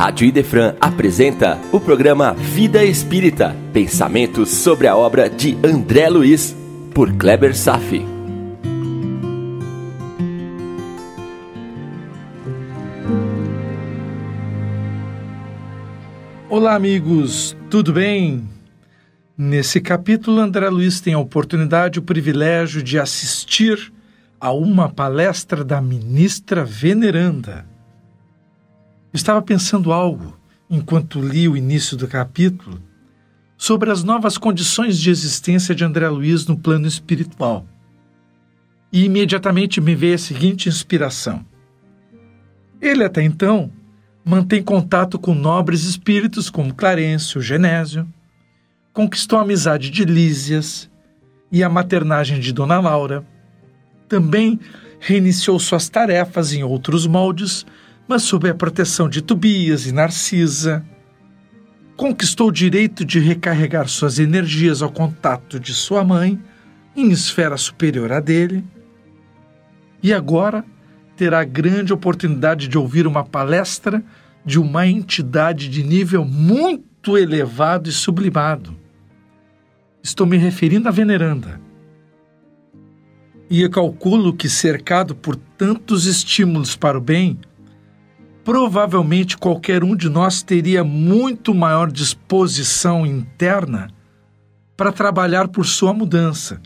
Rádio Idefran apresenta o programa Vida Espírita, pensamentos sobre a obra de André Luiz, por Kleber Safi. Olá, amigos, tudo bem? Nesse capítulo, André Luiz tem a oportunidade, o privilégio de assistir a uma palestra da ministra veneranda Estava pensando algo, enquanto li o início do capítulo, sobre as novas condições de existência de André Luiz no plano espiritual. E imediatamente me veio a seguinte inspiração. Ele até então mantém contato com nobres espíritos como Clarencio, Genésio, conquistou a amizade de Lísias e a maternagem de Dona Laura. Também reiniciou suas tarefas em outros moldes mas sob a proteção de Tobias e Narcisa. Conquistou o direito de recarregar suas energias ao contato de sua mãe, em esfera superior à dele. E agora terá a grande oportunidade de ouvir uma palestra de uma entidade de nível muito elevado e sublimado. Estou me referindo à veneranda. E eu calculo que, cercado por tantos estímulos para o bem, provavelmente qualquer um de nós teria muito maior disposição interna para trabalhar por sua mudança,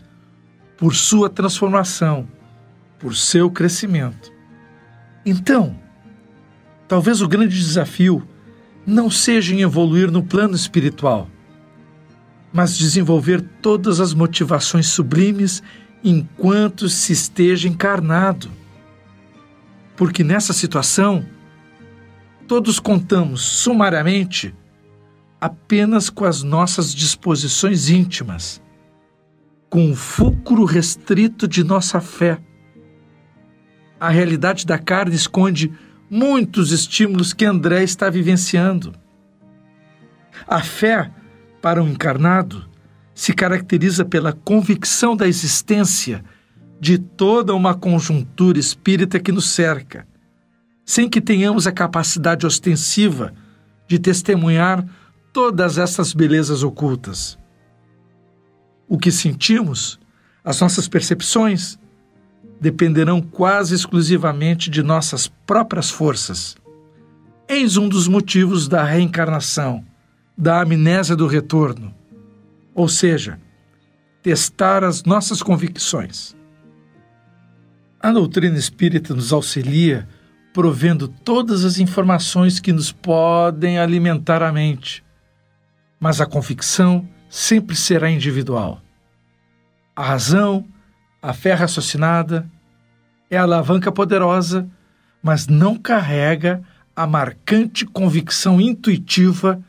por sua transformação, por seu crescimento. Então, talvez o grande desafio não seja em evoluir no plano espiritual, mas desenvolver todas as motivações sublimes enquanto se esteja encarnado. Porque nessa situação, todos contamos sumariamente apenas com as nossas disposições íntimas, com o fulcro restrito de nossa fé. A realidade da carne esconde muitos estímulos que André está vivenciando. A fé, para o encarnado, se caracteriza pela convicção da existência de toda uma conjuntura espírita que nos cerca sem que tenhamos a capacidade ostensiva de testemunhar todas essas belezas ocultas. O que sentimos, as nossas percepções, dependerão quase exclusivamente de nossas próprias forças. Eis um dos motivos da reencarnação, da amnésia do retorno, ou seja, testar as nossas convicções. A doutrina espírita nos auxilia provendo todas as informações que nos podem alimentar a mente. Mas a convicção sempre será individual. A razão, a fé raciocinada, é a alavanca poderosa, mas não carrega a marcante convicção intuitiva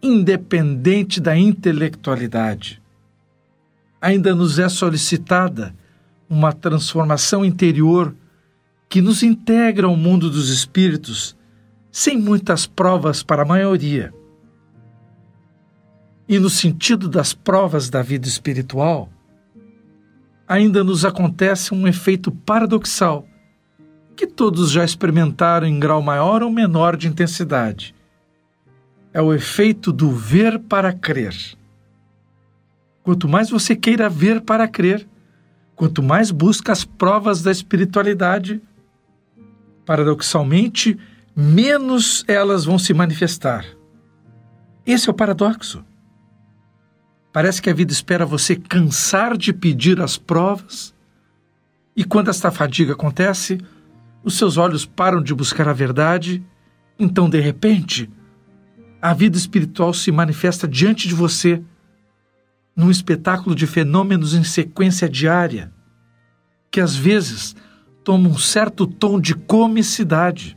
independente da intelectualidade. Ainda nos é solicitada uma transformação interior que nos integra ao mundo dos espíritos sem muitas provas para a maioria. E no sentido das provas da vida espiritual, ainda nos acontece um efeito paradoxal que todos já experimentaram em grau maior ou menor de intensidade. É o efeito do ver para crer. Quanto mais você queira ver para crer, quanto mais busca as provas da espiritualidade, paradoxalmente, menos elas vão se manifestar. Esse é o paradoxo. Parece que a vida espera você cansar de pedir as provas, e quando esta fadiga acontece, os seus olhos param de buscar a verdade, então, de repente, a vida espiritual se manifesta diante de você, num espetáculo de fenômenos em sequência diária, que às vezes toma um certo tom de comicidade.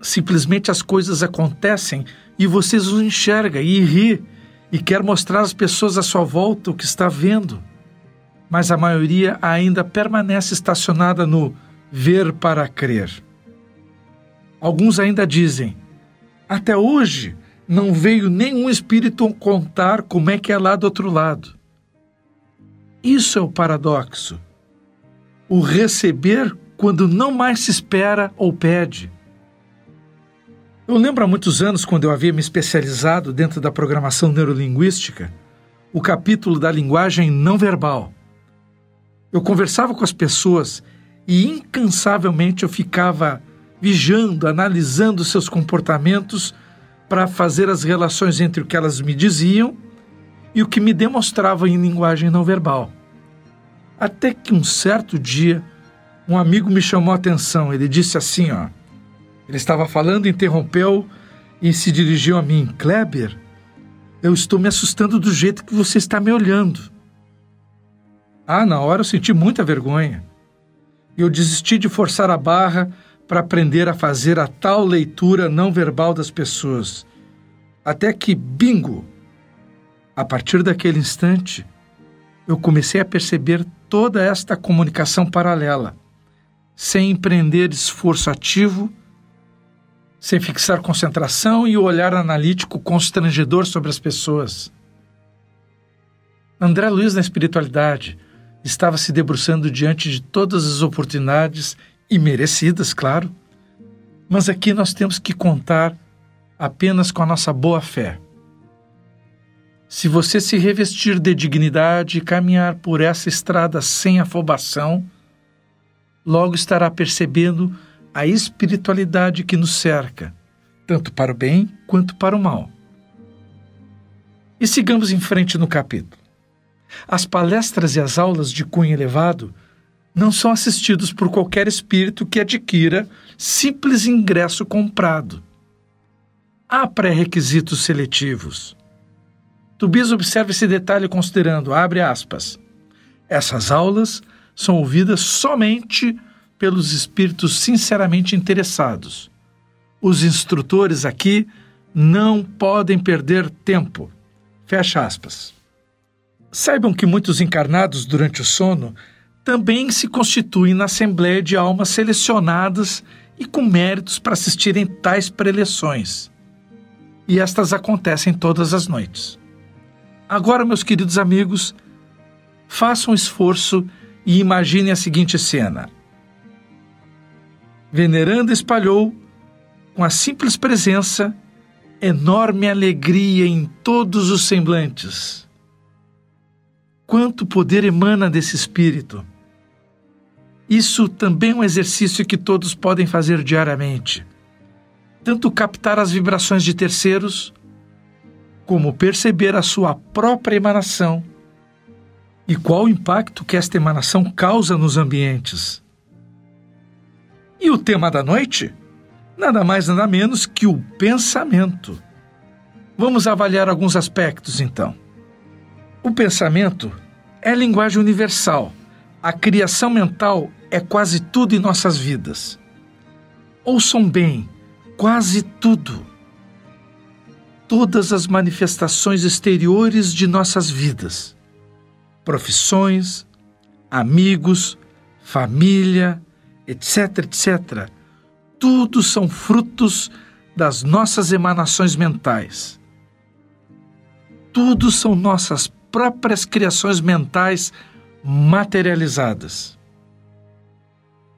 Simplesmente as coisas acontecem e você os enxerga e ri e quer mostrar às pessoas à sua volta o que está vendo. Mas a maioria ainda permanece estacionada no ver para crer. Alguns ainda dizem: até hoje não veio nenhum espírito contar como é que é lá do outro lado. Isso é o paradoxo o receber quando não mais se espera ou pede. Eu lembro há muitos anos, quando eu havia me especializado dentro da programação neurolinguística, o capítulo da linguagem não verbal. Eu conversava com as pessoas e incansavelmente eu ficava vigiando, analisando seus comportamentos para fazer as relações entre o que elas me diziam e o que me demonstravam em linguagem não verbal. Até que um certo dia, um amigo me chamou a atenção. Ele disse assim, ó. Ele estava falando, interrompeu e se dirigiu a mim. Kleber, eu estou me assustando do jeito que você está me olhando. Ah, na hora eu senti muita vergonha. E eu desisti de forçar a barra para aprender a fazer a tal leitura não verbal das pessoas. Até que, bingo! A partir daquele instante, eu comecei a perceber toda esta comunicação paralela, sem empreender esforço ativo sem fixar concentração e o olhar analítico constrangedor sobre as pessoas. André Luiz, na espiritualidade, estava se debruçando diante de todas as oportunidades, e merecidas, claro, mas aqui nós temos que contar apenas com a nossa boa fé. Se você se revestir de dignidade e caminhar por essa estrada sem afobação, logo estará percebendo a espiritualidade que nos cerca, tanto para o bem quanto para o mal. E sigamos em frente no capítulo. As palestras e as aulas de cunho elevado não são assistidos por qualquer espírito que adquira simples ingresso comprado. Há pré-requisitos seletivos. Tubias observa esse detalhe considerando, abre aspas, essas aulas são ouvidas somente pelos espíritos sinceramente interessados. Os instrutores aqui não podem perder tempo. Fecha aspas. Saibam que muitos encarnados durante o sono também se constituem na Assembleia de almas selecionadas e com méritos para assistirem tais preleções. E estas acontecem todas as noites. Agora, meus queridos amigos, façam um esforço e imaginem a seguinte cena: Veneranda espalhou, com a simples presença, enorme alegria em todos os semblantes. Quanto poder emana desse espírito! Isso também é um exercício que todos podem fazer diariamente. Tanto captar as vibrações de terceiros, como perceber a sua própria emanação e qual o impacto que esta emanação causa nos ambientes. E o tema da noite? Nada mais, nada menos que o pensamento. Vamos avaliar alguns aspectos, então. O pensamento é linguagem universal. A criação mental é quase tudo em nossas vidas. Ouçam bem, quase tudo. Todas as manifestações exteriores de nossas vidas. Profissões, amigos, família, etc., etc., tudo são frutos das nossas emanações mentais. Tudo são nossas próprias criações mentais materializadas.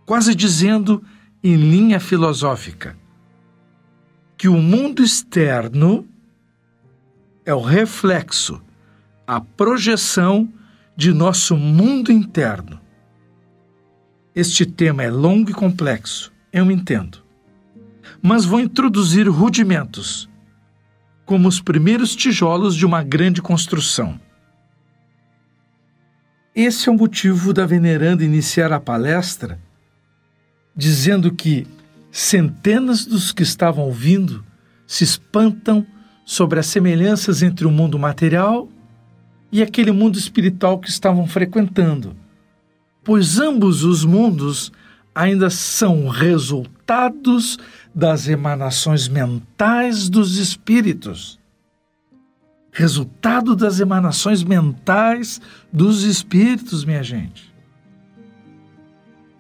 Quase dizendo, em linha filosófica, que o mundo externo é o reflexo, a projeção de nosso mundo interno. Este tema é longo e complexo, eu entendo. Mas vou introduzir rudimentos, como os primeiros tijolos de uma grande construção. Esse é o motivo da veneranda iniciar a palestra dizendo que centenas dos que estavam ouvindo se espantam sobre as semelhanças entre o mundo material e aquele mundo espiritual que estavam frequentando pois ambos os mundos ainda são resultados das emanações mentais dos espíritos. Resultado das emanações mentais dos espíritos, minha gente.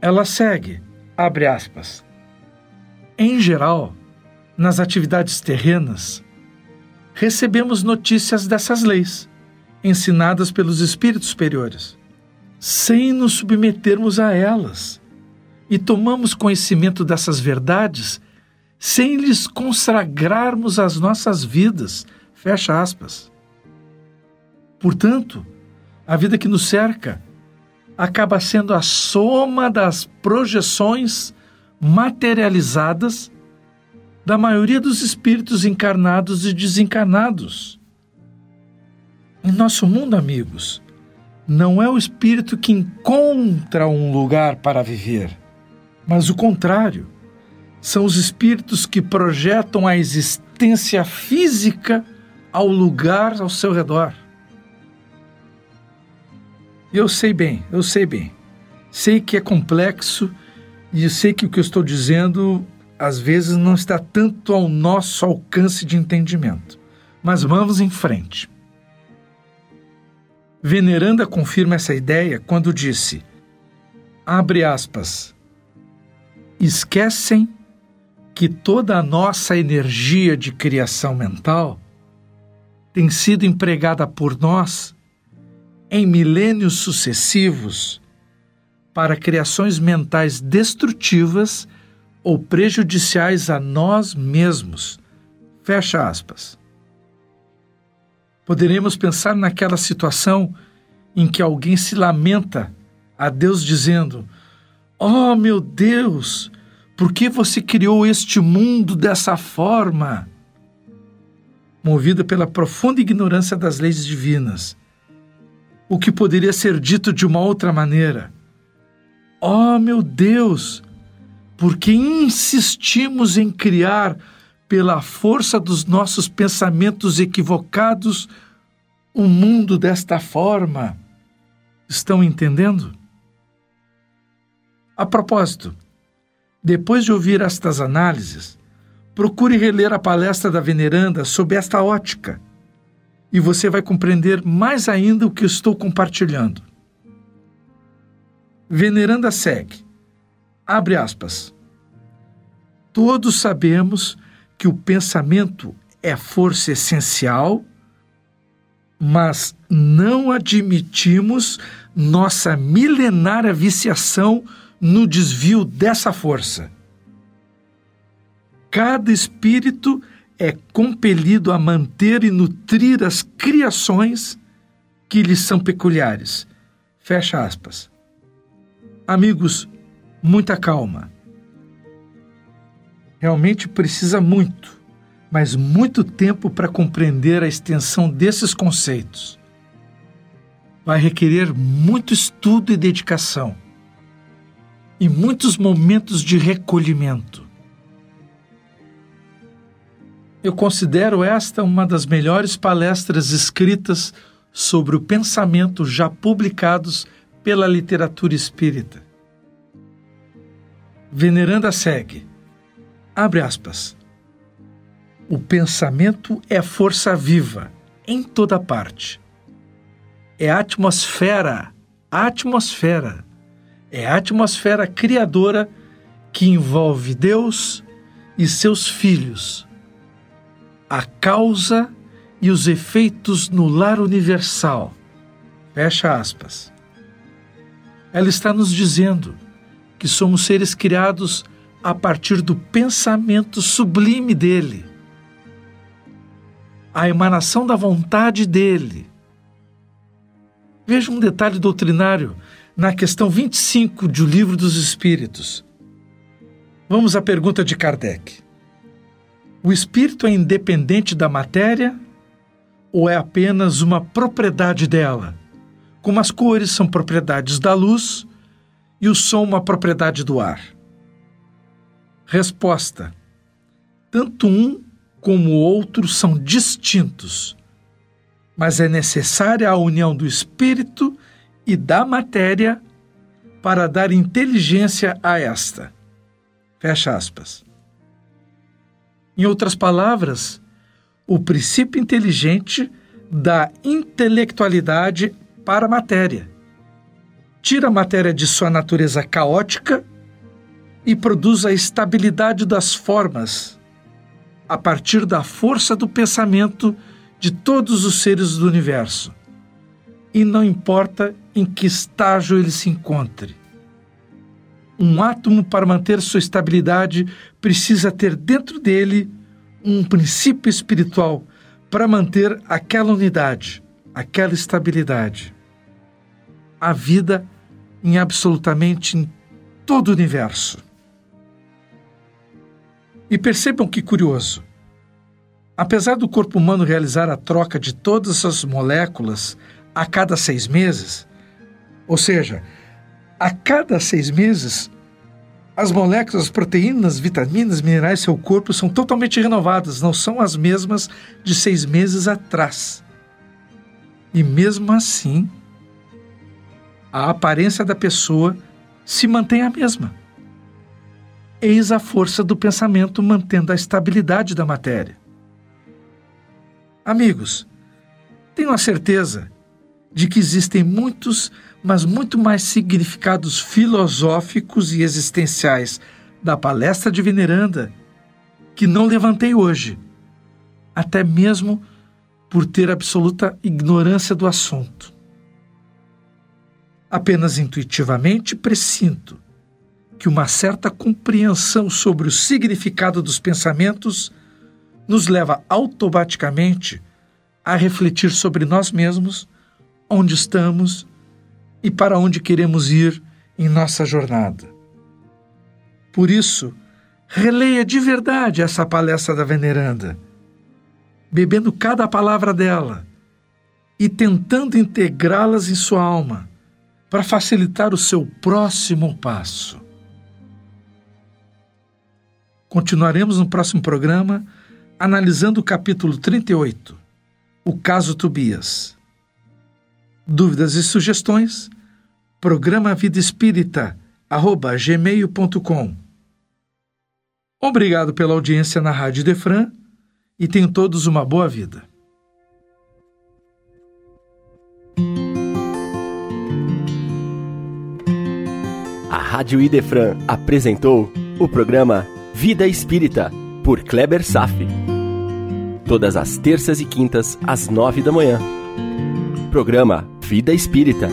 Ela segue, abre aspas. Em geral, nas atividades terrenas, recebemos notícias dessas leis, ensinadas pelos espíritos superiores sem nos submetermos a elas. E tomamos conhecimento dessas verdades sem lhes consagrarmos as nossas vidas. Fecha aspas. Portanto, a vida que nos cerca acaba sendo a soma das projeções materializadas da maioria dos espíritos encarnados e desencarnados. Em nosso mundo, amigos, não é o espírito que encontra um lugar para viver, mas o contrário. São os espíritos que projetam a existência física ao lugar ao seu redor. Eu sei bem, eu sei bem. Sei que é complexo e sei que o que eu estou dizendo às vezes não está tanto ao nosso alcance de entendimento. Mas vamos em frente. Veneranda confirma essa ideia quando disse: abre aspas, esquecem que toda a nossa energia de criação mental tem sido empregada por nós em milênios sucessivos para criações mentais destrutivas ou prejudiciais a nós mesmos. Fecha aspas. Poderemos pensar naquela situação em que alguém se lamenta a Deus dizendo: Oh meu Deus, por que você criou este mundo dessa forma? Movida pela profunda ignorância das leis divinas o que poderia ser dito de uma outra maneira. Oh, meu Deus, porque insistimos em criar, pela força dos nossos pensamentos equivocados, um mundo desta forma? Estão entendendo? A propósito, depois de ouvir estas análises, procure reler a palestra da Veneranda sob esta ótica e você vai compreender mais ainda o que estou compartilhando. Veneranda segue. Abre aspas. Todos sabemos que o pensamento é força essencial, mas não admitimos nossa milenária viciação no desvio dessa força. Cada espírito é compelido a manter e nutrir as criações que lhes são peculiares. Fecha aspas. Amigos, muita calma. Realmente precisa muito, mas muito tempo para compreender a extensão desses conceitos. Vai requerer muito estudo e dedicação, e muitos momentos de recolhimento eu considero esta uma das melhores palestras escritas sobre o pensamento já publicados pela literatura espírita. Veneranda segue. Abre aspas. O pensamento é força viva em toda parte. É atmosfera, atmosfera, é atmosfera criadora que envolve Deus e seus filhos a causa e os efeitos no lar universal. Fecha aspas. Ela está nos dizendo que somos seres criados a partir do pensamento sublime dele, a emanação da vontade dele. Veja um detalhe doutrinário na questão 25 de O Livro dos Espíritos. Vamos à pergunta de Kardec. O espírito é independente da matéria ou é apenas uma propriedade dela? Como as cores são propriedades da luz e o som uma propriedade do ar? Resposta: Tanto um como o outro são distintos, mas é necessária a união do espírito e da matéria para dar inteligência a esta. Fecha aspas. Em outras palavras, o princípio inteligente da intelectualidade para a matéria. Tira a matéria de sua natureza caótica e produz a estabilidade das formas a partir da força do pensamento de todos os seres do universo. E não importa em que estágio ele se encontre. Um átomo, para manter sua estabilidade, precisa ter dentro dele um princípio espiritual para manter aquela unidade, aquela estabilidade. A vida em absolutamente em todo o universo. E percebam que curioso. Apesar do corpo humano realizar a troca de todas as moléculas a cada seis meses, ou seja, a cada seis meses, as moléculas, as proteínas, vitaminas, minerais seu corpo são totalmente renovadas, não são as mesmas de seis meses atrás. E mesmo assim, a aparência da pessoa se mantém a mesma. Eis a força do pensamento mantendo a estabilidade da matéria. Amigos, tenho a certeza de que existem muitos mas muito mais significados filosóficos e existenciais da palestra de Veneranda que não levantei hoje, até mesmo por ter absoluta ignorância do assunto. Apenas intuitivamente pressinto que uma certa compreensão sobre o significado dos pensamentos nos leva automaticamente a refletir sobre nós mesmos, onde estamos e para onde queremos ir em nossa jornada. Por isso, releia de verdade essa palestra da veneranda, bebendo cada palavra dela e tentando integrá-las em sua alma para facilitar o seu próximo passo. Continuaremos no próximo programa analisando o capítulo 38, o caso Tobias. Dúvidas e sugestões? Programa Vida Espírita, arroba gmail.com. Obrigado pela audiência na Rádio Defran e tenham todos uma boa vida. A Rádio Idefran apresentou o programa Vida Espírita, por Kleber Safi. Todas as terças e quintas, às nove da manhã. Programa Vida Espírita